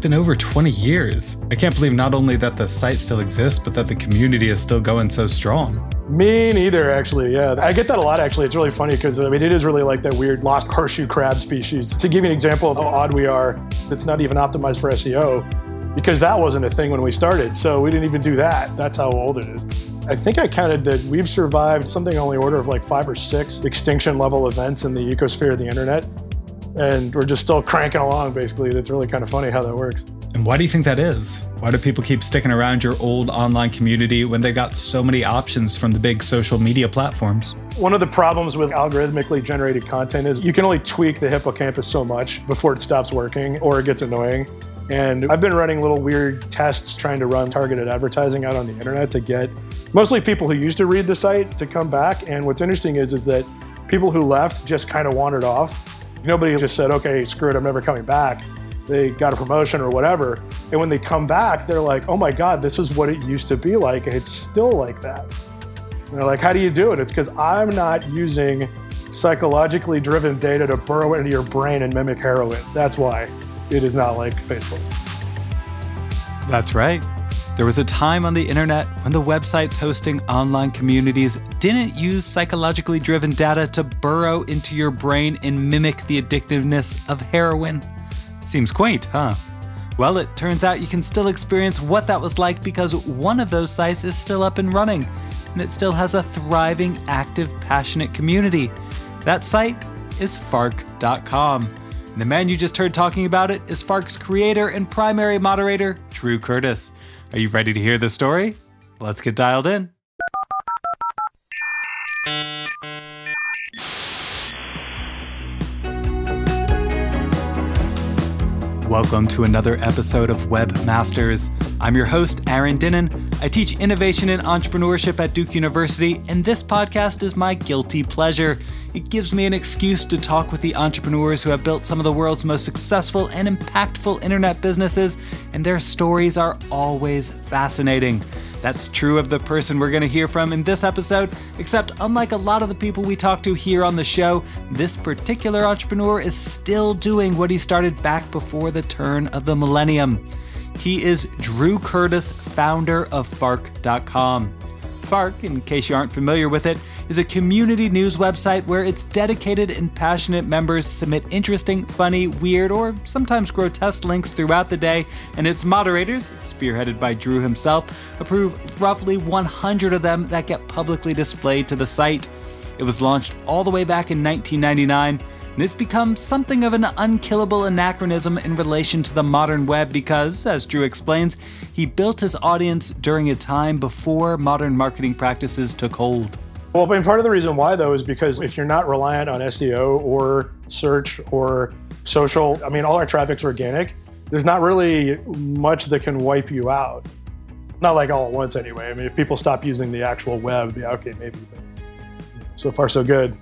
been over 20 years. I can't believe not only that the site still exists, but that the community is still going so strong. Me neither, actually. Yeah, I get that a lot. Actually, it's really funny because I mean, it is really like that weird lost horseshoe crab species. To give you an example of how odd we are, it's not even optimized for SEO because that wasn't a thing when we started. So we didn't even do that. That's how old it is. I think I counted that we've survived something on the order of like five or six extinction level events in the ecosphere of the internet. And we're just still cranking along, basically. It's really kind of funny how that works. And why do you think that is? Why do people keep sticking around your old online community when they got so many options from the big social media platforms? One of the problems with algorithmically generated content is you can only tweak the hippocampus so much before it stops working or it gets annoying. And I've been running little weird tests trying to run targeted advertising out on the internet to get mostly people who used to read the site to come back. And what's interesting is, is that people who left just kind of wandered off. Nobody just said, okay, screw it, I'm never coming back they got a promotion or whatever. And when they come back, they're like, oh my God, this is what it used to be like. And it's still like that. And they're like, how do you do it? It's because I'm not using psychologically driven data to burrow into your brain and mimic heroin. That's why it is not like Facebook. That's right. There was a time on the internet when the websites hosting online communities didn't use psychologically driven data to burrow into your brain and mimic the addictiveness of heroin. Seems quaint, huh? Well, it turns out you can still experience what that was like because one of those sites is still up and running, and it still has a thriving, active, passionate community. That site is Fark.com. And the man you just heard talking about it is Fark's creator and primary moderator, Drew Curtis. Are you ready to hear the story? Let's get dialed in. Welcome to another episode of Webmasters. I'm your host, Aaron Dinin. I teach innovation and entrepreneurship at Duke University, and this podcast is my guilty pleasure. It gives me an excuse to talk with the entrepreneurs who have built some of the world's most successful and impactful internet businesses, and their stories are always fascinating. That's true of the person we're going to hear from in this episode, except unlike a lot of the people we talk to here on the show, this particular entrepreneur is still doing what he started back before the turn of the millennium. He is Drew Curtis, founder of Fark.com. Fark, in case you aren't familiar with it, is a community news website where its dedicated and passionate members submit interesting, funny, weird, or sometimes grotesque links throughout the day, and its moderators, spearheaded by Drew himself, approve roughly 100 of them that get publicly displayed to the site. It was launched all the way back in 1999 and it's become something of an unkillable anachronism in relation to the modern web because, as Drew explains, he built his audience during a time before modern marketing practices took hold. Well, I mean, part of the reason why, though, is because if you're not reliant on SEO or search or social, I mean, all our traffic's organic, there's not really much that can wipe you out. Not like all at once, anyway. I mean, if people stop using the actual web, yeah, okay, maybe. But so far, so good.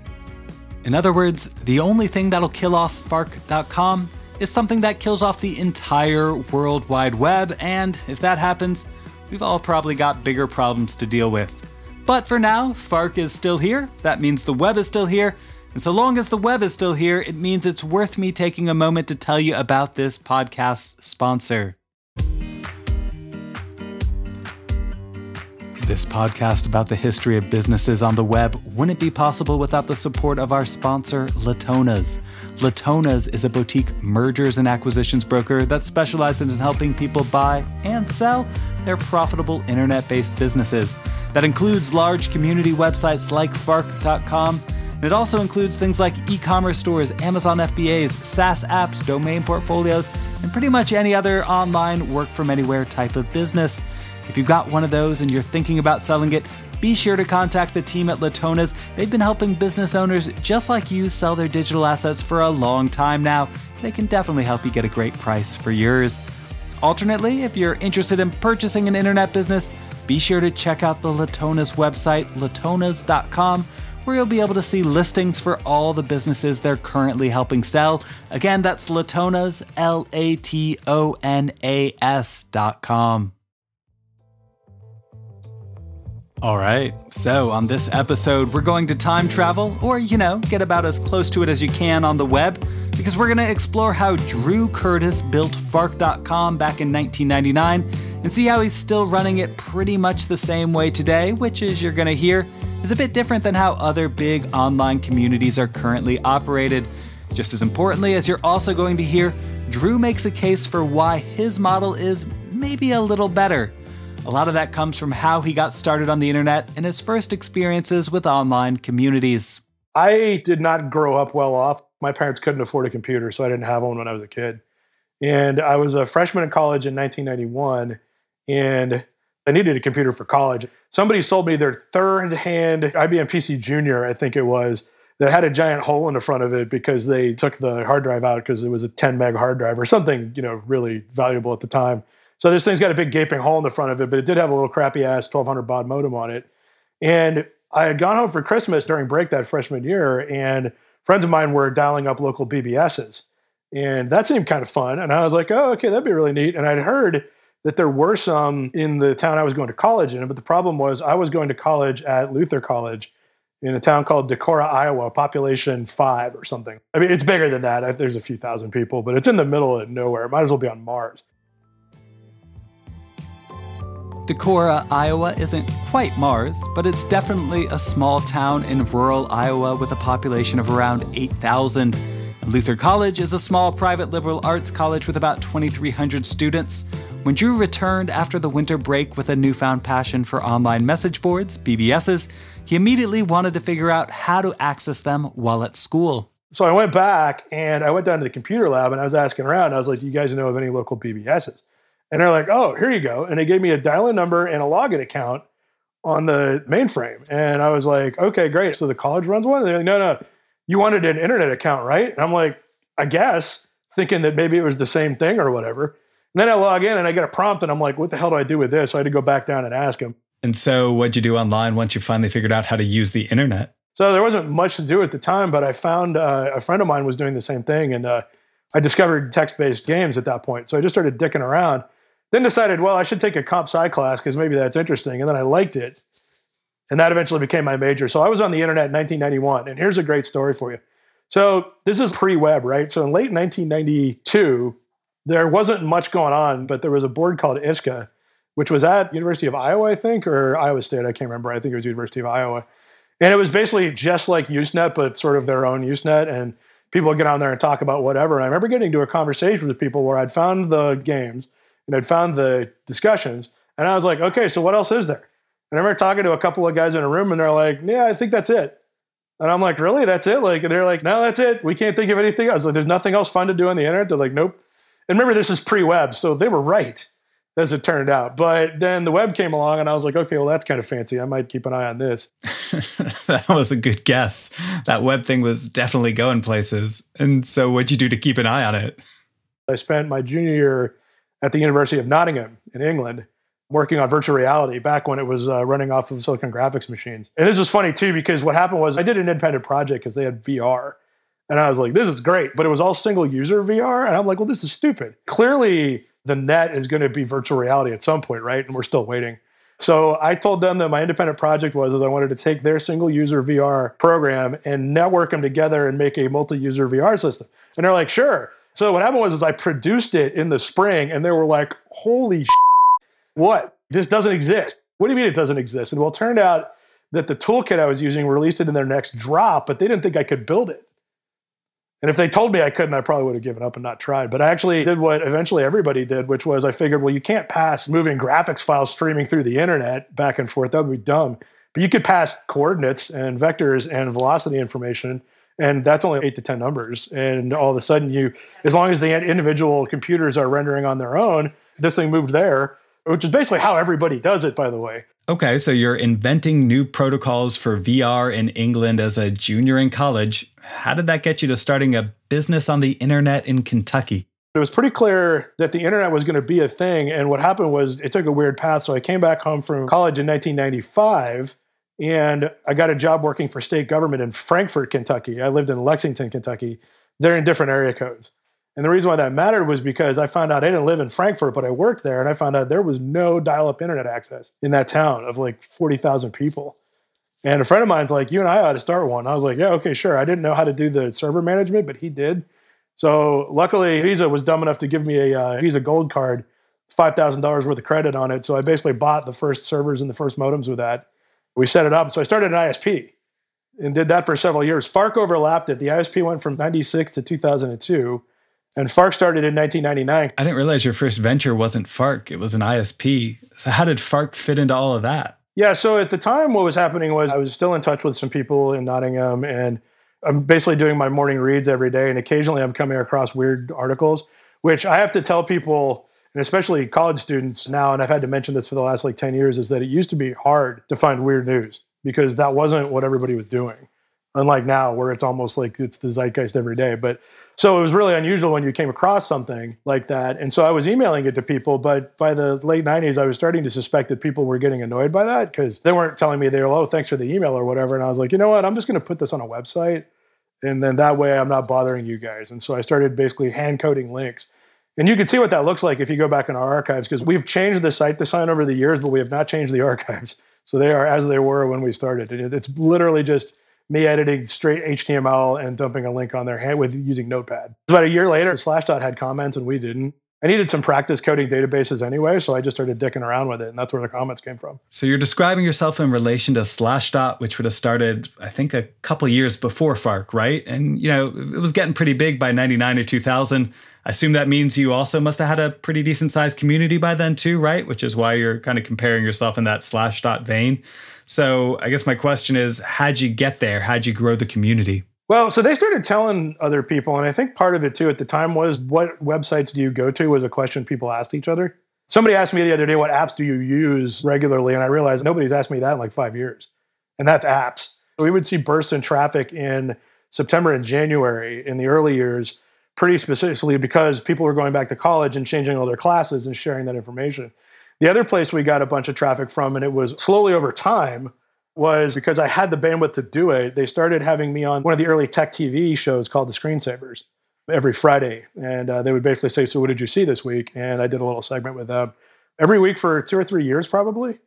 In other words, the only thing that'll kill off Fark.com is something that kills off the entire World Wide Web, and if that happens, we've all probably got bigger problems to deal with. But for now, Fark is still here, that means the web is still here, and so long as the web is still here, it means it's worth me taking a moment to tell you about this podcast sponsor. This podcast about the history of businesses on the web wouldn't be possible without the support of our sponsor, Latonas. Latonas is a boutique mergers and acquisitions broker that specializes in helping people buy and sell their profitable internet based businesses. That includes large community websites like Fark.com. And it also includes things like e commerce stores, Amazon FBAs, SaaS apps, domain portfolios, and pretty much any other online work from anywhere type of business. If you've got one of those and you're thinking about selling it, be sure to contact the team at Latonas. They've been helping business owners just like you sell their digital assets for a long time now. They can definitely help you get a great price for yours. Alternately, if you're interested in purchasing an internet business, be sure to check out the Latonas website, latonas.com, where you'll be able to see listings for all the businesses they're currently helping sell. Again, that's Latonas, L A T O N A S.com. All right, so on this episode, we're going to time travel, or, you know, get about as close to it as you can on the web, because we're going to explore how Drew Curtis built Fark.com back in 1999 and see how he's still running it pretty much the same way today, which, as you're going to hear, is a bit different than how other big online communities are currently operated. Just as importantly, as you're also going to hear, Drew makes a case for why his model is maybe a little better. A lot of that comes from how he got started on the internet and his first experiences with online communities. I did not grow up well off. My parents couldn't afford a computer, so I didn't have one when I was a kid. And I was a freshman in college in 1991, and I needed a computer for college. Somebody sold me their third hand IBM PC Junior, I think it was, that had a giant hole in the front of it because they took the hard drive out because it was a 10 meg hard drive or something, you know, really valuable at the time. So this thing's got a big gaping hole in the front of it, but it did have a little crappy ass 1200 baud modem on it. And I had gone home for Christmas during break that freshman year, and friends of mine were dialing up local BBSs. And that seemed kind of fun. And I was like, oh, okay, that'd be really neat. And I'd heard that there were some in the town I was going to college in, but the problem was I was going to college at Luther College in a town called Decorah, Iowa, population five or something. I mean, it's bigger than that. There's a few thousand people, but it's in the middle of nowhere. It might as well be on Mars. Decorah, Iowa isn't quite Mars, but it's definitely a small town in rural Iowa with a population of around 8,000. Luther College is a small private liberal arts college with about 2,300 students. When Drew returned after the winter break with a newfound passion for online message boards, BBSs, he immediately wanted to figure out how to access them while at school. So I went back and I went down to the computer lab and I was asking around. I was like, Do you guys know of any local BBSs? And they're like, oh, here you go. And they gave me a dial in number and a login account on the mainframe. And I was like, okay, great. So the college runs one? And they're like, no, no, you wanted an internet account, right? And I'm like, I guess, thinking that maybe it was the same thing or whatever. And then I log in and I get a prompt and I'm like, what the hell do I do with this? So I had to go back down and ask him. And so what'd you do online once you finally figured out how to use the internet? So there wasn't much to do at the time, but I found uh, a friend of mine was doing the same thing. And uh, I discovered text based games at that point. So I just started dicking around. Then decided, well, I should take a comp sci class because maybe that's interesting. And then I liked it. And that eventually became my major. So I was on the internet in 1991. And here's a great story for you. So this is pre web, right? So in late 1992, there wasn't much going on, but there was a board called ISCA, which was at University of Iowa, I think, or Iowa State. I can't remember. I think it was University of Iowa. And it was basically just like Usenet, but sort of their own Usenet. And people would get on there and talk about whatever. And I remember getting into a conversation with people where I'd found the games and I'd found the discussions, and I was like, okay, so what else is there? And I remember talking to a couple of guys in a room, and they're like, yeah, I think that's it. And I'm like, really? That's it? Like, they're like, no, that's it. We can't think of anything else. Like, there's nothing else fun to do on the internet. They're like, nope. And remember, this is pre-web, so they were right, as it turned out. But then the web came along, and I was like, okay, well, that's kind of fancy. I might keep an eye on this. that was a good guess. That web thing was definitely going places. And so, what'd you do to keep an eye on it? I spent my junior year at the University of Nottingham in England working on virtual reality back when it was uh, running off of Silicon graphics machines. And this was funny too because what happened was I did an independent project because they had VR. And I was like, this is great, but it was all single user VR. And I'm like, well, this is stupid. Clearly, the net is going to be virtual reality at some point, right? And we're still waiting. So I told them that my independent project was is I wanted to take their single user VR program and network them together and make a multi-user VR system. And they're like, sure. So what happened was is I produced it in the spring and they were like, holy what? This doesn't exist. What do you mean it doesn't exist? And well, it turned out that the toolkit I was using released it in their next drop, but they didn't think I could build it. And if they told me I couldn't, I probably would have given up and not tried. But I actually did what eventually everybody did, which was I figured, well, you can't pass moving graphics files streaming through the internet back and forth. That would be dumb. But you could pass coordinates and vectors and velocity information and that's only eight to 10 numbers. And all of a sudden, you, as long as the individual computers are rendering on their own, this thing moved there, which is basically how everybody does it, by the way. Okay, so you're inventing new protocols for VR in England as a junior in college. How did that get you to starting a business on the internet in Kentucky? It was pretty clear that the internet was going to be a thing. And what happened was it took a weird path. So I came back home from college in 1995 and I got a job working for state government in Frankfort, Kentucky. I lived in Lexington, Kentucky. They're in different area codes. And the reason why that mattered was because I found out I didn't live in Frankfort, but I worked there, and I found out there was no dial-up internet access in that town of like forty thousand people. And a friend of mine's like, "You and I ought to start one." I was like, "Yeah, okay, sure." I didn't know how to do the server management, but he did. So luckily, Visa was dumb enough to give me a uh, Visa Gold card, five thousand dollars worth of credit on it. So I basically bought the first servers and the first modems with that. We set it up. So I started an ISP and did that for several years. Fark overlapped it. The ISP went from '96 to 2002 and Fark started in 1999. I didn't realize your first venture wasn't Fark, it was an ISP. So, how did Fark fit into all of that? Yeah, so at the time, what was happening was I was still in touch with some people in Nottingham, and I'm basically doing my morning reads every day. And occasionally, I'm coming across weird articles, which I have to tell people, and especially college students now, and I've had to mention this for the last like 10 years, is that it used to be hard to find weird news because that wasn't what everybody was doing unlike now where it's almost like it's the zeitgeist every day. But so it was really unusual when you came across something like that. And so I was emailing it to people, but by the late 90s, I was starting to suspect that people were getting annoyed by that because they weren't telling me they were, oh, thanks for the email or whatever. And I was like, you know what? I'm just going to put this on a website. And then that way I'm not bothering you guys. And so I started basically hand coding links. And you can see what that looks like if you go back in our archives because we've changed the site design over the years, but we have not changed the archives. So they are as they were when we started. It's literally just me editing straight HTML and dumping a link on their hand with using Notepad. About a year later, Slashdot had comments and we didn't. I needed some practice coding databases anyway, so I just started dicking around with it, and that's where the comments came from. So you're describing yourself in relation to Slashdot, which would have started, I think, a couple years before Fark, right? And you know, it was getting pretty big by '99 or 2000. I assume that means you also must have had a pretty decent sized community by then too, right? Which is why you're kind of comparing yourself in that Slashdot vein. So I guess my question is, how'd you get there? How'd you grow the community? Well, so they started telling other people, and I think part of it too at the time was what websites do you go to was a question people asked each other. Somebody asked me the other day, what apps do you use regularly? And I realized nobody's asked me that in like five years. And that's apps. We would see bursts in traffic in September and January in the early years, pretty specifically because people were going back to college and changing all their classes and sharing that information. The other place we got a bunch of traffic from, and it was slowly over time, was because I had the bandwidth to do it. They started having me on one of the early tech TV shows called The Screensavers every Friday. And uh, they would basically say, So, what did you see this week? And I did a little segment with them every week for two or three years, probably.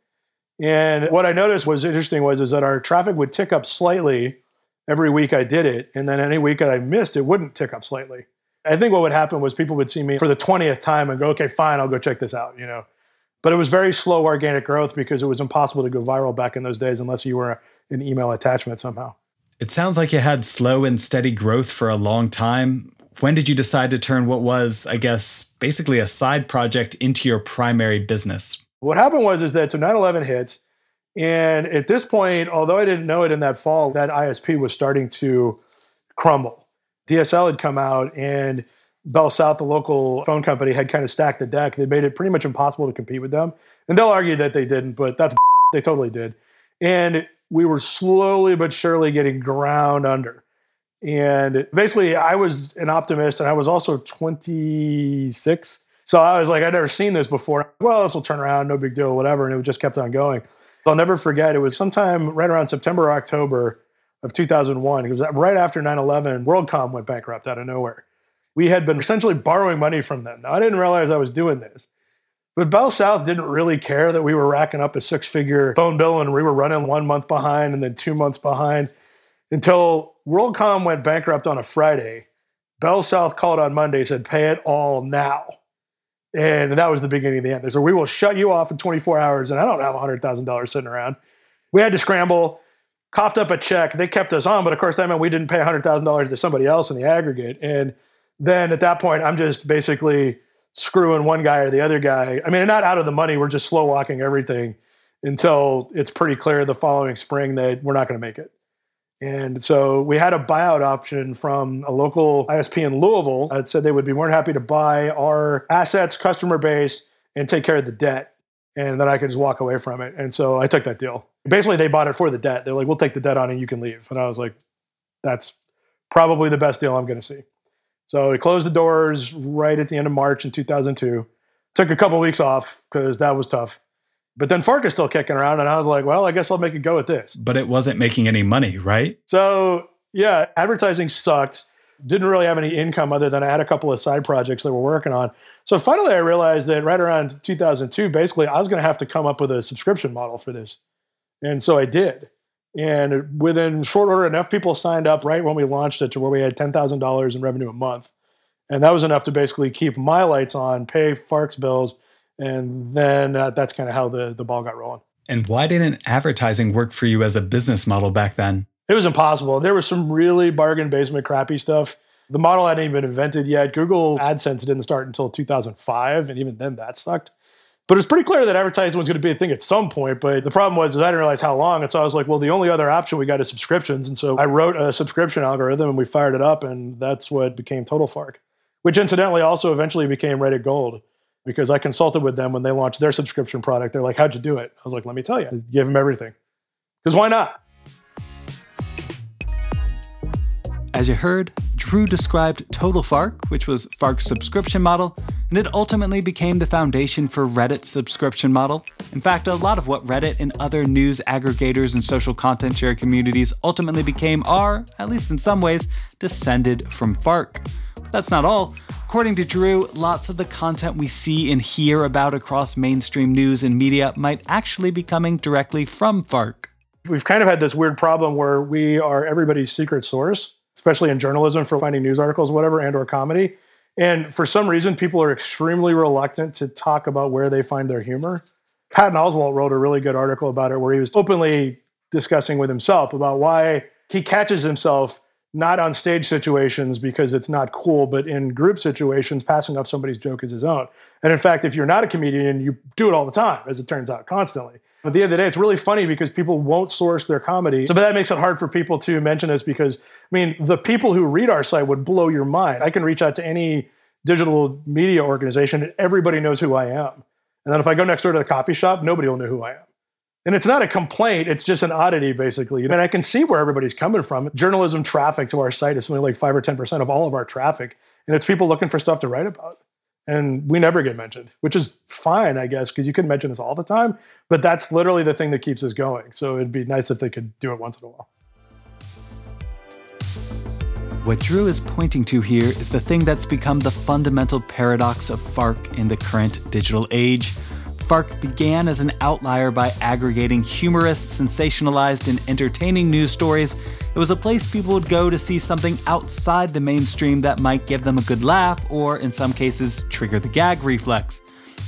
And what I noticed was interesting was is that our traffic would tick up slightly every week I did it. And then any week that I missed, it wouldn't tick up slightly. I think what would happen was people would see me for the 20th time and go, okay, fine, I'll go check this out, you know. But it was very slow organic growth because it was impossible to go viral back in those days unless you were an email attachment somehow. It sounds like you had slow and steady growth for a long time. When did you decide to turn what was, I guess, basically a side project into your primary business? What happened was is that so 9/11 hits, and at this point, although I didn't know it in that fall, that ISP was starting to crumble. DSL had come out and Bell South, the local phone company, had kind of stacked the deck. They made it pretty much impossible to compete with them. And they'll argue that they didn't, but that's they totally did. And we were slowly but surely getting ground under. And basically, I was an optimist, and I was also 26. So I was like, I'd never seen this before. Well, this will turn around, no big deal, whatever. And it just kept on going. I'll never forget, it was sometime right around September or October of 2001. It was right after 9 11, WorldCom went bankrupt out of nowhere we had been essentially borrowing money from them. Now, I didn't realize I was doing this. But Bell South didn't really care that we were racking up a six figure phone bill and we were running one month behind and then two months behind until WorldCom went bankrupt on a Friday. Bell South called on Monday, said, pay it all now. And that was the beginning of the end. Said, we will shut you off in 24 hours. And I don't have $100,000 sitting around. We had to scramble, coughed up a check. They kept us on. But of course, that meant we didn't pay $100,000 to somebody else in the aggregate. And then at that point, I'm just basically screwing one guy or the other guy. I mean, not out of the money. We're just slow walking everything until it's pretty clear the following spring that we're not going to make it. And so we had a buyout option from a local ISP in Louisville that said they would be more than happy to buy our assets, customer base, and take care of the debt. And then I could just walk away from it. And so I took that deal. Basically, they bought it for the debt. They're like, we'll take the debt on and you can leave. And I was like, that's probably the best deal I'm going to see. So we closed the doors right at the end of March in 2002. Took a couple of weeks off because that was tough. But then Fark is still kicking around, and I was like, well, I guess I'll make a go at this. But it wasn't making any money, right? So yeah, advertising sucked. Didn't really have any income other than I had a couple of side projects that we're working on. So finally, I realized that right around 2002, basically, I was going to have to come up with a subscription model for this. And so I did. And within short order, enough people signed up right when we launched it to where we had $10,000 in revenue a month. And that was enough to basically keep my lights on, pay Fark's bills, and then uh, that's kind of how the, the ball got rolling. And why didn't advertising work for you as a business model back then? It was impossible. There was some really bargain basement crappy stuff. The model hadn't even been invented yet. Google AdSense didn't start until 2005, and even then that sucked. But it was pretty clear that advertising was going to be a thing at some point. But the problem was I didn't realize how long. And so I was like, well, the only other option we got is subscriptions. And so I wrote a subscription algorithm and we fired it up, and that's what became Total Fark, which incidentally also eventually became Reddit Gold because I consulted with them when they launched their subscription product. They're like, how'd you do it? I was like, let me tell you. Give them everything. Because why not? As you heard, Drew described Total Fark, which was Fark's subscription model, and it ultimately became the foundation for Reddit's subscription model. In fact, a lot of what Reddit and other news aggregators and social content share communities ultimately became are, at least in some ways, descended from Fark. But that's not all. According to Drew, lots of the content we see and hear about across mainstream news and media might actually be coming directly from Fark. We've kind of had this weird problem where we are everybody's secret source especially in journalism for finding news articles, whatever, and or comedy. And for some reason, people are extremely reluctant to talk about where they find their humor. Patton Oswalt wrote a really good article about it where he was openly discussing with himself about why he catches himself not on stage situations because it's not cool, but in group situations, passing off somebody's joke as his own. And in fact, if you're not a comedian, you do it all the time, as it turns out, constantly. At the end of the day, it's really funny because people won't source their comedy. So, but that makes it hard for people to mention this because, I mean, the people who read our site would blow your mind. I can reach out to any digital media organization and everybody knows who I am. And then if I go next door to the coffee shop, nobody will know who I am. And it's not a complaint, it's just an oddity, basically. And I can see where everybody's coming from. Journalism traffic to our site is something like 5 or 10% of all of our traffic. And it's people looking for stuff to write about and we never get mentioned, which is fine, I guess, because you can mention us all the time. But that's literally the thing that keeps us going. So it'd be nice if they could do it once in a while. What Drew is pointing to here is the thing that's become the fundamental paradox of Fark in the current digital age Fark began as an outlier by aggregating humorous, sensationalized, and entertaining news stories. It was a place people would go to see something outside the mainstream that might give them a good laugh, or in some cases, trigger the gag reflex.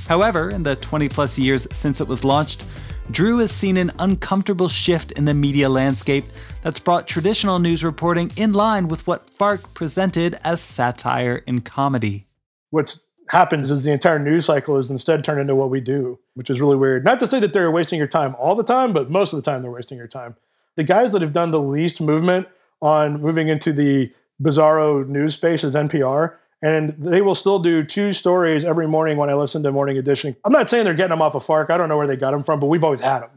However, in the 20 plus years since it was launched, Drew has seen an uncomfortable shift in the media landscape that's brought traditional news reporting in line with what Fark presented as satire and comedy. What's happens is the entire news cycle is instead turned into what we do, which is really weird. Not to say that they're wasting your time all the time, but most of the time they're wasting your time. The guys that have done the least movement on moving into the bizarro news space is NPR. And they will still do two stories every morning when I listen to Morning Edition. I'm not saying they're getting them off of Fark. I don't know where they got them from, but we've always had them.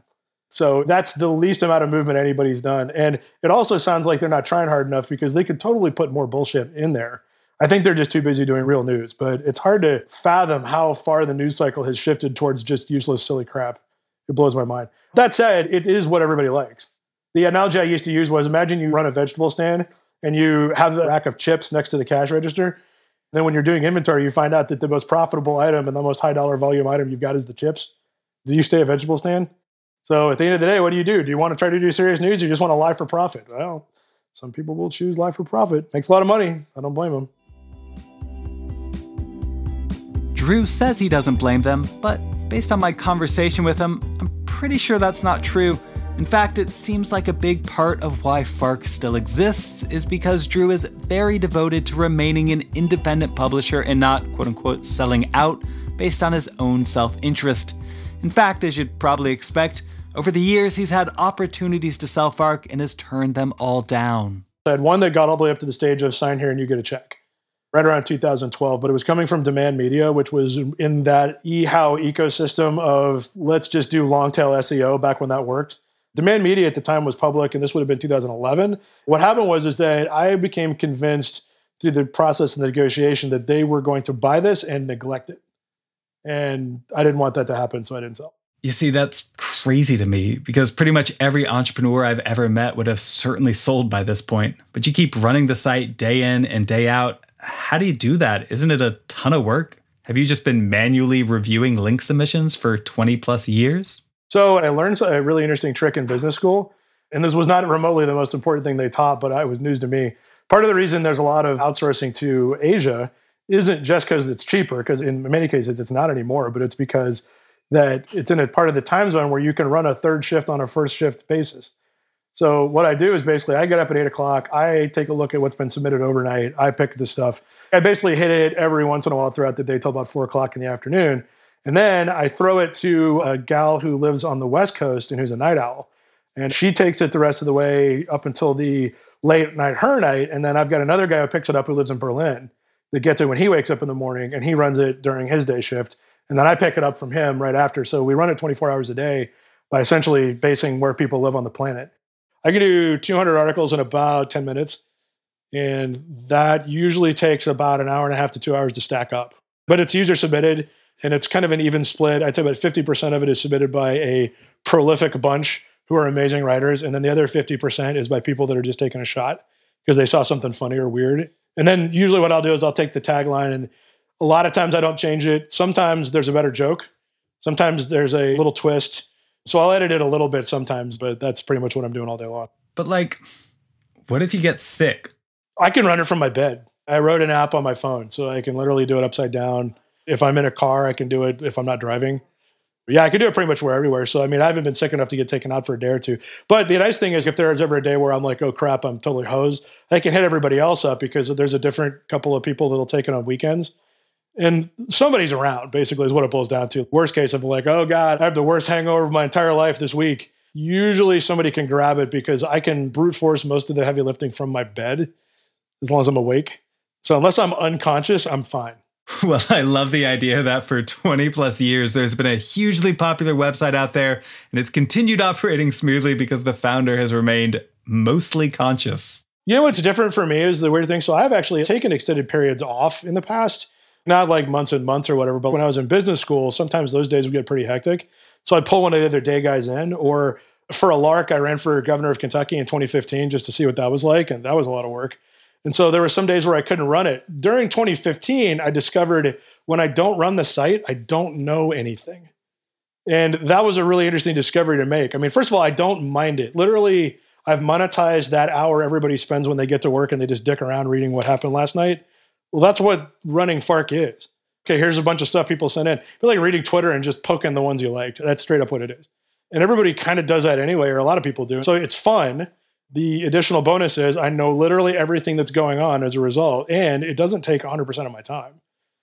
So that's the least amount of movement anybody's done. And it also sounds like they're not trying hard enough because they could totally put more bullshit in there. I think they're just too busy doing real news, but it's hard to fathom how far the news cycle has shifted towards just useless, silly crap. It blows my mind. That said, it is what everybody likes. The analogy I used to use was imagine you run a vegetable stand and you have a rack of chips next to the cash register. Then when you're doing inventory, you find out that the most profitable item and the most high dollar volume item you've got is the chips. Do you stay a vegetable stand? So at the end of the day, what do you do? Do you want to try to do serious news or you just want to lie for profit? Well, some people will choose lie for profit. Makes a lot of money. I don't blame them. Drew says he doesn't blame them, but based on my conversation with him, I'm pretty sure that's not true. In fact, it seems like a big part of why Fark still exists is because Drew is very devoted to remaining an independent publisher and not, quote unquote, selling out based on his own self interest. In fact, as you'd probably expect, over the years he's had opportunities to sell Fark and has turned them all down. I had one that got all the way up to the stage of sign here and you get a check right around 2012, but it was coming from Demand Media, which was in that eHow ecosystem of let's just do long tail SEO back when that worked. Demand Media at the time was public, and this would have been 2011. What happened was is that I became convinced through the process and the negotiation that they were going to buy this and neglect it, and I didn't want that to happen, so I didn't sell. You see, that's crazy to me because pretty much every entrepreneur I've ever met would have certainly sold by this point. But you keep running the site day in and day out. How do you do that? Isn't it a ton of work? Have you just been manually reviewing link submissions for 20 plus years? So I learned a really interesting trick in business school. And this was not remotely the most important thing they taught, but it was news to me. Part of the reason there's a lot of outsourcing to Asia isn't just because it's cheaper, because in many cases it's not anymore, but it's because that it's in a part of the time zone where you can run a third shift on a first shift basis. So what I do is basically I get up at eight o'clock, I take a look at what's been submitted overnight, I pick the stuff. I basically hit it every once in a while throughout the day till about four o'clock in the afternoon. And then I throw it to a gal who lives on the West Coast and who's a night owl. And she takes it the rest of the way up until the late night, her night. And then I've got another guy who picks it up who lives in Berlin that gets it when he wakes up in the morning and he runs it during his day shift. And then I pick it up from him right after. So we run it 24 hours a day by essentially basing where people live on the planet. I can do 200 articles in about 10 minutes. And that usually takes about an hour and a half to two hours to stack up. But it's user submitted and it's kind of an even split. I'd say about 50% of it is submitted by a prolific bunch who are amazing writers. And then the other 50% is by people that are just taking a shot because they saw something funny or weird. And then usually what I'll do is I'll take the tagline and a lot of times I don't change it. Sometimes there's a better joke. Sometimes there's a little twist. So I'll edit it a little bit sometimes, but that's pretty much what I'm doing all day long. But like, what if you get sick? I can run it from my bed. I wrote an app on my phone, so I can literally do it upside down. If I'm in a car, I can do it if I'm not driving. But yeah, I can do it pretty much where everywhere. So I mean, I haven't been sick enough to get taken out for a day or two. But the nice thing is, if there's ever a day where I'm like, oh crap, I'm totally hosed, I can hit everybody else up because there's a different couple of people that'll take it on weekends. And somebody's around, basically, is what it boils down to. Worst case, I'm like, oh God, I have the worst hangover of my entire life this week, usually somebody can grab it because I can brute force most of the heavy lifting from my bed as long as I'm awake. So unless I'm unconscious, I'm fine. Well, I love the idea that for 20 plus years, there's been a hugely popular website out there, and it's continued operating smoothly because the founder has remained mostly conscious. You know what's different for me is the weird thing. So I've actually taken extended periods off in the past, not like months and months or whatever, but when I was in business school, sometimes those days would get pretty hectic. So I'd pull one of the other day guys in, or for a lark, I ran for governor of Kentucky in 2015 just to see what that was like, and that was a lot of work. And so there were some days where I couldn't run it. During 2015, I discovered when I don't run the site, I don't know anything. And that was a really interesting discovery to make. I mean, first of all, I don't mind it. Literally, I've monetized that hour everybody spends when they get to work and they just dick around reading what happened last night. Well, that's what running Fark is. Okay, here's a bunch of stuff people sent in. Feel like reading Twitter and just poking the ones you liked. That's straight up what it is. And everybody kind of does that anyway, or a lot of people do. So it's fun. The additional bonus is I know literally everything that's going on as a result, and it doesn't take 100% of my time.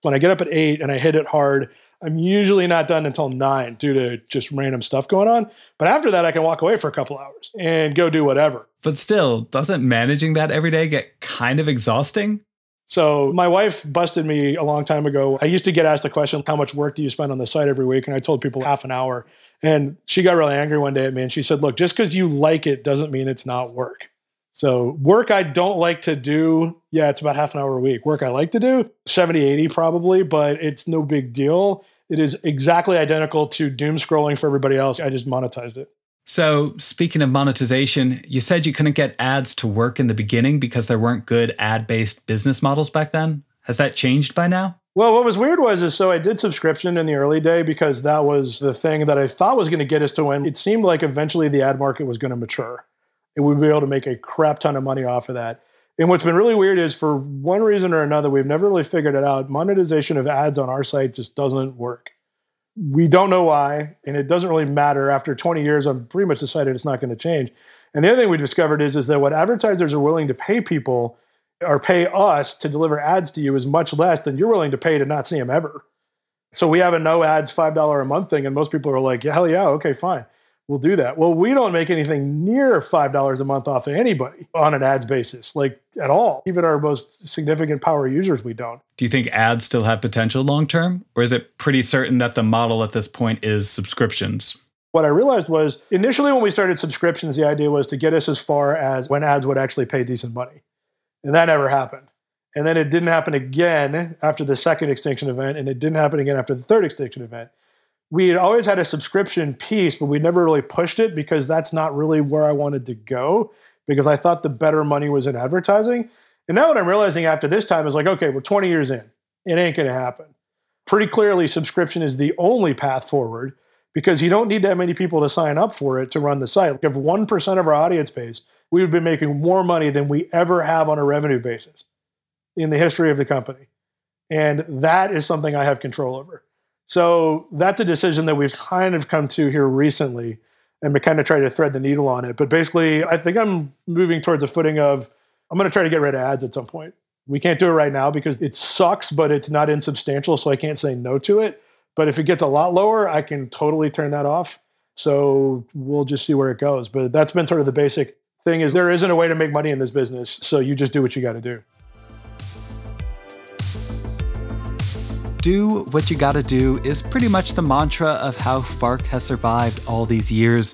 When I get up at eight and I hit it hard, I'm usually not done until nine due to just random stuff going on. But after that, I can walk away for a couple hours and go do whatever. But still, doesn't managing that every day get kind of exhausting? So my wife busted me a long time ago. I used to get asked the question, how much work do you spend on the site every week? And I told people half an hour. And she got really angry one day at me and she said, Look, just because you like it doesn't mean it's not work. So, work I don't like to do, yeah, it's about half an hour a week. Work I like to do, 70, 80 probably, but it's no big deal. It is exactly identical to doom scrolling for everybody else. I just monetized it. So, speaking of monetization, you said you couldn't get ads to work in the beginning because there weren't good ad based business models back then. Has that changed by now? Well, what was weird was is so I did subscription in the early day because that was the thing that I thought was going to get us to win. it seemed like eventually the ad market was going to mature. And we'd be able to make a crap ton of money off of that. And what's been really weird is for one reason or another, we've never really figured it out. Monetization of ads on our site just doesn't work. We don't know why, and it doesn't really matter. After 20 years, I'm pretty much decided it's not going to change. And the other thing we discovered is, is that what advertisers are willing to pay people or pay us to deliver ads to you is much less than you're willing to pay to not see them ever. So we have a no ads $5 a month thing, and most people are like, yeah, hell yeah, okay, fine. We'll do that. Well, we don't make anything near $5 a month off of anybody on an ads basis, like at all. Even our most significant power users, we don't. Do you think ads still have potential long term? Or is it pretty certain that the model at this point is subscriptions? What I realized was initially when we started subscriptions, the idea was to get us as far as when ads would actually pay decent money. And that never happened. And then it didn't happen again after the second extinction event, and it didn't happen again after the third extinction event. We had always had a subscription piece, but we never really pushed it because that's not really where I wanted to go because I thought the better money was in advertising. And now what I'm realizing after this time is like, okay, we're 20 years in. It ain't going to happen. Pretty clearly, subscription is the only path forward because you don't need that many people to sign up for it to run the site. If 1% of our audience base, we would be making more money than we ever have on a revenue basis in the history of the company. And that is something I have control over. So that's a decision that we've kind of come to here recently and we kind of try to thread the needle on it. But basically, I think I'm moving towards a footing of I'm going to try to get rid of ads at some point. We can't do it right now because it sucks, but it's not insubstantial, so I can't say no to it. But if it gets a lot lower, I can totally turn that off. So we'll just see where it goes. But that's been sort of the basic thing is there isn't a way to make money in this business. So you just do what you got to do. Do what you gotta do is pretty much the mantra of how Fark has survived all these years.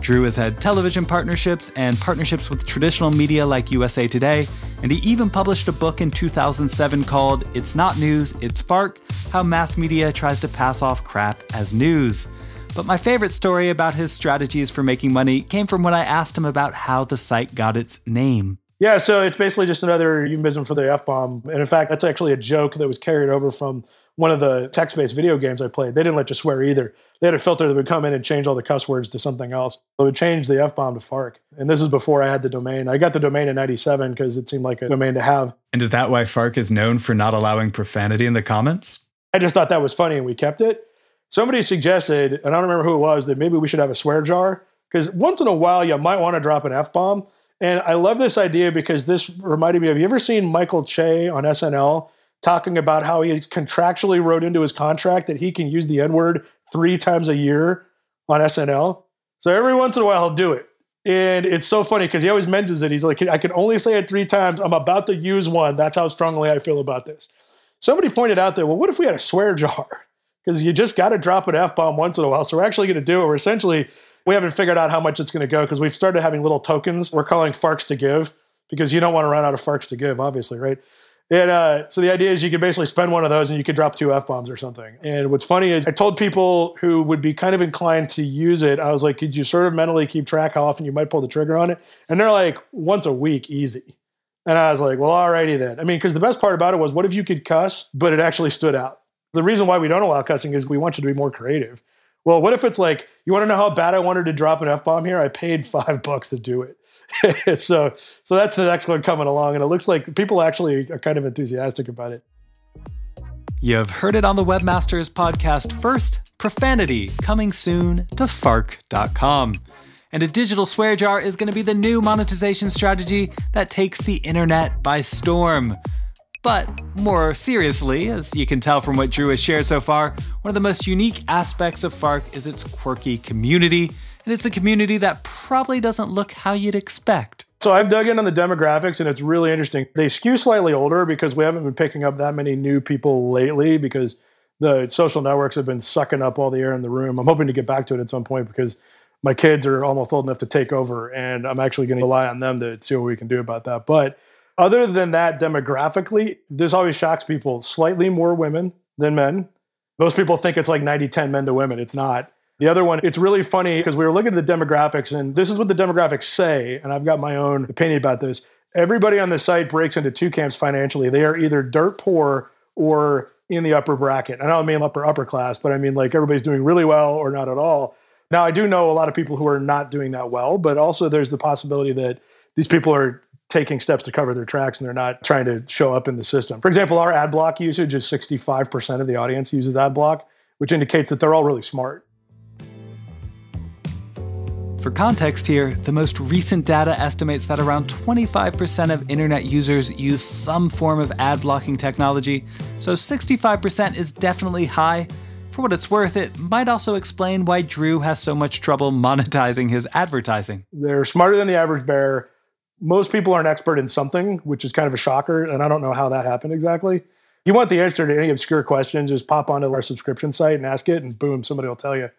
Drew has had television partnerships and partnerships with traditional media like USA Today, and he even published a book in 2007 called It's Not News, It's Fark How Mass Media Tries to Pass Off Crap as News. But my favorite story about his strategies for making money came from when I asked him about how the site got its name. Yeah, so it's basically just another euphemism for the F bomb. And in fact, that's actually a joke that was carried over from one of the text based video games I played. They didn't let you swear either they had a filter that would come in and change all the cuss words to something else. It would change the F bomb to Fark. And this is before I had the domain. I got the domain in 97 because it seemed like a domain to have. And is that why Fark is known for not allowing profanity in the comments? I just thought that was funny and we kept it. Somebody suggested, and I don't remember who it was, that maybe we should have a swear jar because once in a while you might want to drop an F bomb. And I love this idea because this reminded me of you ever seen Michael Che on SNL talking about how he contractually wrote into his contract that he can use the N word three times a year on SNL. So every once in a while he'll do it. And it's so funny because he always mentions it. He's like, I can only say it three times. I'm about to use one. That's how strongly I feel about this. Somebody pointed out that, well, what if we had a swear jar? Because you just got to drop an F bomb once in a while. So we're actually going to do it. We're essentially, we haven't figured out how much it's going to go because we've started having little tokens we're calling Farks to give because you don't want to run out of Farks to give, obviously, right? And uh, so the idea is you could basically spend one of those and you could drop two F bombs or something. And what's funny is I told people who would be kind of inclined to use it, I was like, could you sort of mentally keep track how often you might pull the trigger on it? And they're like, once a week, easy. And I was like, well, alrighty then. I mean, because the best part about it was, what if you could cuss, but it actually stood out? The reason why we don't allow cussing is we want you to be more creative. Well, what if it's like, you want to know how bad I wanted to drop an F bomb here? I paid five bucks to do it. so so that's the next one coming along, and it looks like people actually are kind of enthusiastic about it. You've heard it on the Webmasters podcast first. Profanity coming soon to Fark.com. And a digital swear jar is going to be the new monetization strategy that takes the internet by storm. But more seriously, as you can tell from what Drew has shared so far, one of the most unique aspects of Fark is its quirky community and it's a community that probably doesn't look how you'd expect. So I've dug in on the demographics and it's really interesting. They skew slightly older because we haven't been picking up that many new people lately because the social networks have been sucking up all the air in the room. I'm hoping to get back to it at some point because my kids are almost old enough to take over and I'm actually going to rely on them to see what we can do about that. But other than that, demographically, this always shocks people. Slightly more women than men. Most people think it's like 90 10 men to women. It's not. The other one, it's really funny because we were looking at the demographics, and this is what the demographics say, and I've got my own opinion about this. Everybody on the site breaks into two camps financially. They are either dirt poor or in the upper bracket. I don't mean upper upper class, but I mean like everybody's doing really well or not at all. Now I do know a lot of people who are not doing that well, but also there's the possibility that these people are taking steps to cover their tracks and they're not trying to show up in the system. For example, our ad block usage is 65% of the audience uses ad block, which indicates that they're all really smart. For context here, the most recent data estimates that around 25% of internet users use some form of ad blocking technology, so 65% is definitely high. For what it's worth, it might also explain why Drew has so much trouble monetizing his advertising. They're smarter than the average bear. Most people are an expert in something, which is kind of a shocker, and I don't know how that happened exactly. You want the answer to any obscure question, just pop onto our subscription site and ask it, and boom, somebody will tell you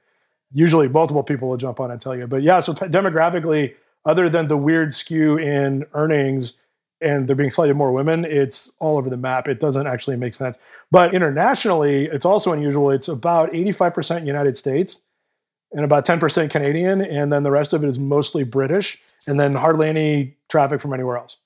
usually multiple people will jump on and tell you. But yeah, so demographically, other than the weird skew in earnings, and there being slightly more women, it's all over the map. It doesn't actually make sense. But internationally, it's also unusual. It's about 85% United States and about 10% Canadian, and then the rest of it is mostly British, and then hardly any traffic from anywhere else.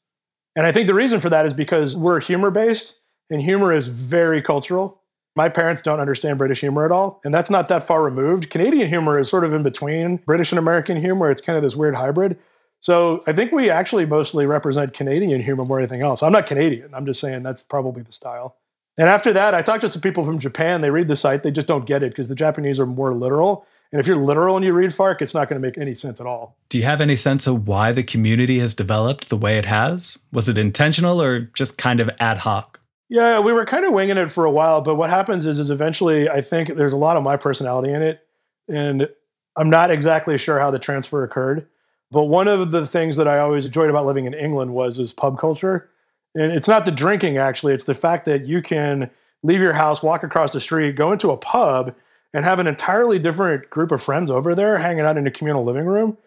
And I think the reason for that is because we're humor based, and humor is very cultural. My parents don't understand British humor at all, and that's not that far removed. Canadian humor is sort of in between British and American humor. It's kind of this weird hybrid. So I think we actually mostly represent Canadian humor more than anything else. I'm not Canadian. I'm just saying that's probably the style. And after that, I talked to some people from Japan. They read the site, they just don't get it because the Japanese are more literal. And if you're literal and you read Fark, it's not going to make any sense at all. Do you have any sense of why the community has developed the way it has? Was it intentional or just kind of ad hoc? Yeah, we were kind of winging it for a while, but what happens is, is eventually I think there's a lot of my personality in it, and I'm not exactly sure how the transfer occurred. But one of the things that I always enjoyed about living in England was is pub culture, and it's not the drinking actually; it's the fact that you can leave your house, walk across the street, go into a pub, and have an entirely different group of friends over there hanging out in a communal living room.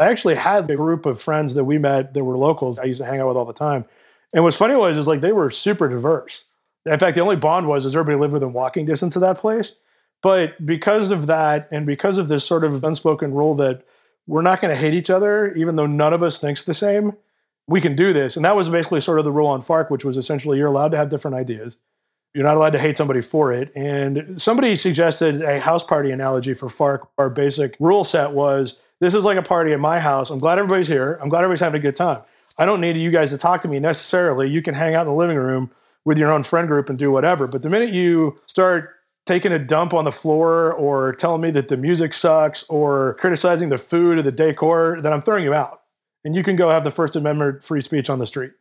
I actually had a group of friends that we met that were locals. I used to hang out with all the time and what's funny was is like they were super diverse. In fact, the only bond was is everybody lived within walking distance of that place. But because of that, and because of this sort of unspoken rule that we're not going to hate each other, even though none of us thinks the same, we can do this. And that was basically sort of the rule on Fark, which was essentially you're allowed to have different ideas. You're not allowed to hate somebody for it. And somebody suggested a house party analogy for Fark. Our basic rule set was this is like a party at my house. I'm glad everybody's here. I'm glad everybody's having a good time. I don't need you guys to talk to me necessarily. You can hang out in the living room with your own friend group and do whatever. But the minute you start taking a dump on the floor or telling me that the music sucks or criticizing the food or the decor, then I'm throwing you out. And you can go have the First Amendment free speech on the street.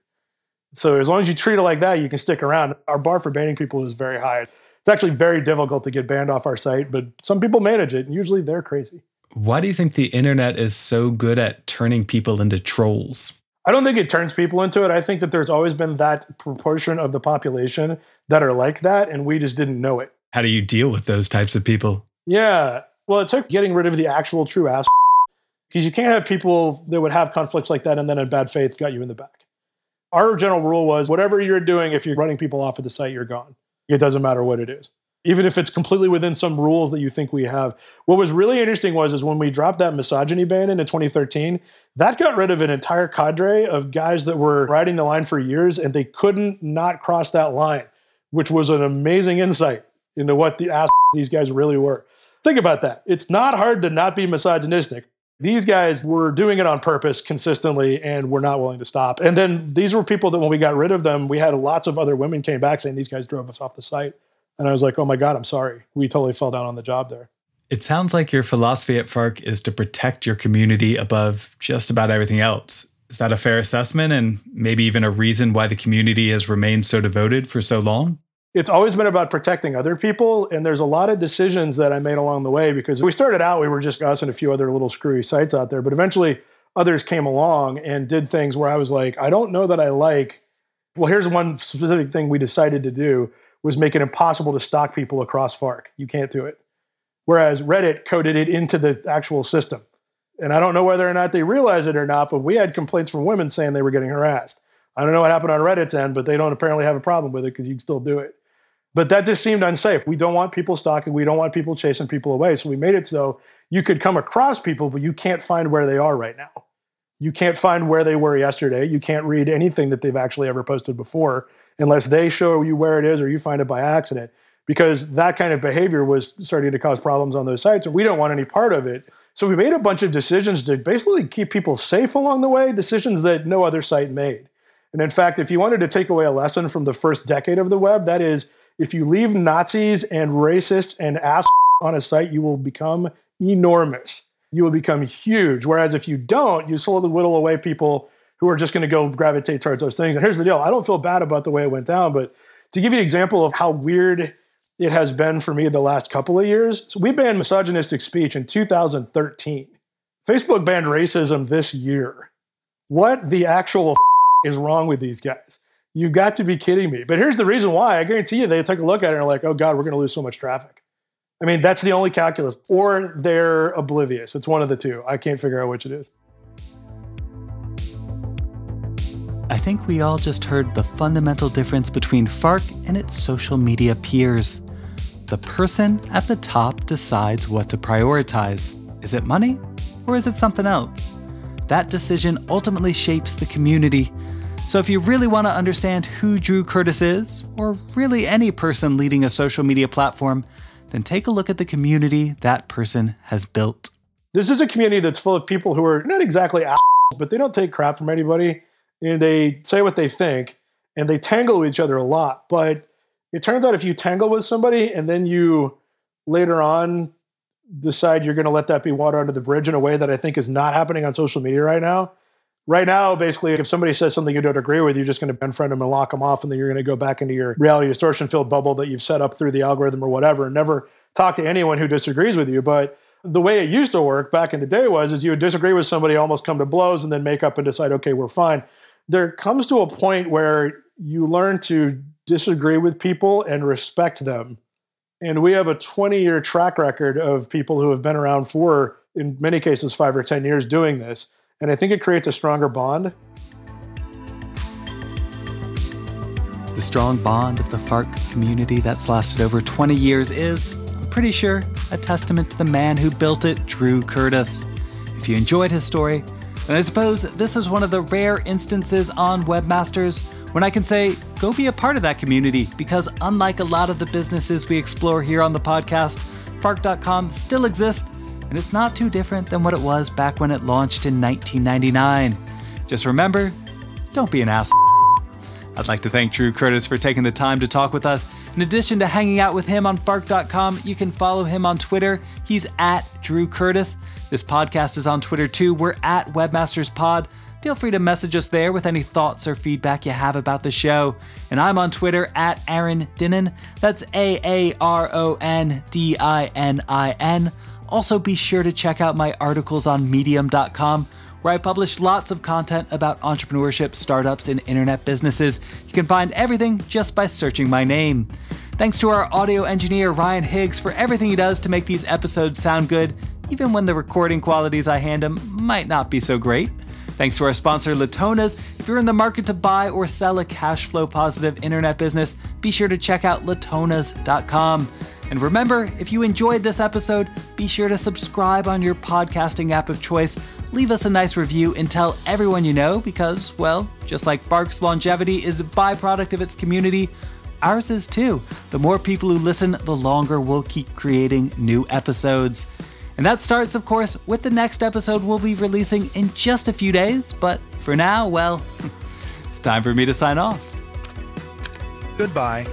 So as long as you treat it like that, you can stick around. Our bar for banning people is very high. It's actually very difficult to get banned off our site, but some people manage it, and usually they're crazy. Why do you think the internet is so good at turning people into trolls? I don't think it turns people into it. I think that there's always been that proportion of the population that are like that, and we just didn't know it. How do you deal with those types of people? Yeah. Well, it took getting rid of the actual true ass because you can't have people that would have conflicts like that and then in bad faith got you in the back. Our general rule was whatever you're doing, if you're running people off of the site, you're gone. It doesn't matter what it is even if it's completely within some rules that you think we have. What was really interesting was is when we dropped that misogyny ban in 2013, that got rid of an entire cadre of guys that were riding the line for years and they couldn't not cross that line, which was an amazing insight into what the ass these guys really were. Think about that. It's not hard to not be misogynistic. These guys were doing it on purpose consistently and were not willing to stop. And then these were people that when we got rid of them, we had lots of other women came back saying these guys drove us off the site. And I was like, oh my God, I'm sorry. We totally fell down on the job there. It sounds like your philosophy at Fark is to protect your community above just about everything else. Is that a fair assessment and maybe even a reason why the community has remained so devoted for so long? It's always been about protecting other people. And there's a lot of decisions that I made along the way because we started out, we were just us and a few other little screwy sites out there. But eventually, others came along and did things where I was like, I don't know that I like. Well, here's one specific thing we decided to do was make it impossible to stalk people across Fark. You can't do it. Whereas Reddit coded it into the actual system. And I don't know whether or not they realized it or not, but we had complaints from women saying they were getting harassed. I don't know what happened on Reddit's end, but they don't apparently have a problem with it because you can still do it. But that just seemed unsafe. We don't want people stalking. We don't want people chasing people away. So we made it so you could come across people, but you can't find where they are right now. You can't find where they were yesterday. You can't read anything that they've actually ever posted before unless they show you where it is or you find it by accident because that kind of behavior was starting to cause problems on those sites and we don't want any part of it. So we made a bunch of decisions to basically keep people safe along the way decisions that no other site made. And in fact if you wanted to take away a lesson from the first decade of the web that is if you leave nazis and racists and ass on a site you will become enormous. You will become huge. Whereas if you don't you slowly whittle away people who are just going to go gravitate towards those things. And here's the deal I don't feel bad about the way it went down, but to give you an example of how weird it has been for me the last couple of years, so we banned misogynistic speech in 2013. Facebook banned racism this year. What the actual is wrong with these guys? You've got to be kidding me. But here's the reason why. I guarantee you they took a look at it and are like, oh God, we're going to lose so much traffic. I mean, that's the only calculus. Or they're oblivious. It's one of the two. I can't figure out which it is. I think we all just heard the fundamental difference between Fark and its social media peers. The person at the top decides what to prioritize. Is it money or is it something else? That decision ultimately shapes the community. So, if you really want to understand who Drew Curtis is, or really any person leading a social media platform, then take a look at the community that person has built. This is a community that's full of people who are not exactly assholes, but they don't take crap from anybody. And they say what they think, and they tangle with each other a lot. But it turns out if you tangle with somebody and then you later on decide you're going to let that be water under the bridge in a way that I think is not happening on social media right now. Right now, basically, if somebody says something you don't agree with, you're just going to unfriend them and lock them off, and then you're going to go back into your reality distortion filled bubble that you've set up through the algorithm or whatever, and never talk to anyone who disagrees with you. But the way it used to work back in the day was is you would disagree with somebody, almost come to blows, and then make up and decide, okay, we're fine. There comes to a point where you learn to disagree with people and respect them and we have a 20 year track record of people who have been around for, in many cases, five or 10 years doing this. And I think it creates a stronger bond. The strong bond of the Fark community that's lasted over 20 years is, I'm pretty sure, a testament to the man who built it, Drew Curtis. If you enjoyed his story, then I suppose this is one of the rare instances on Webmasters when I can say, go be a part of that community because unlike a lot of the businesses we explore here on the podcast, Fark.com still exists and it's not too different than what it was back when it launched in 1999. Just remember, don't be an asshole. I'd like to thank Drew Curtis for taking the time to talk with us. In addition to hanging out with him on Fark.com, you can follow him on Twitter. He's at Drew Curtis. This podcast is on Twitter too. We're at WebmastersPod. Feel free to message us there with any thoughts or feedback you have about the show. And I'm on Twitter at Aaron Dinin. That's A A R O N D I N I N. Also, be sure to check out my articles on medium.com where I publish lots of content about entrepreneurship, startups, and internet businesses. You can find everything just by searching my name. Thanks to our audio engineer Ryan Higgs for everything he does to make these episodes sound good, even when the recording qualities I hand him might not be so great. Thanks to our sponsor, Latona's. If you're in the market to buy or sell a cash flow positive internet business, be sure to check out latonas.com. And remember, if you enjoyed this episode, be sure to subscribe on your podcasting app of choice. Leave us a nice review and tell everyone you know because, well, just like Fark's longevity is a byproduct of its community, ours is too. The more people who listen, the longer we'll keep creating new episodes. And that starts, of course, with the next episode we'll be releasing in just a few days. But for now, well, it's time for me to sign off. Goodbye.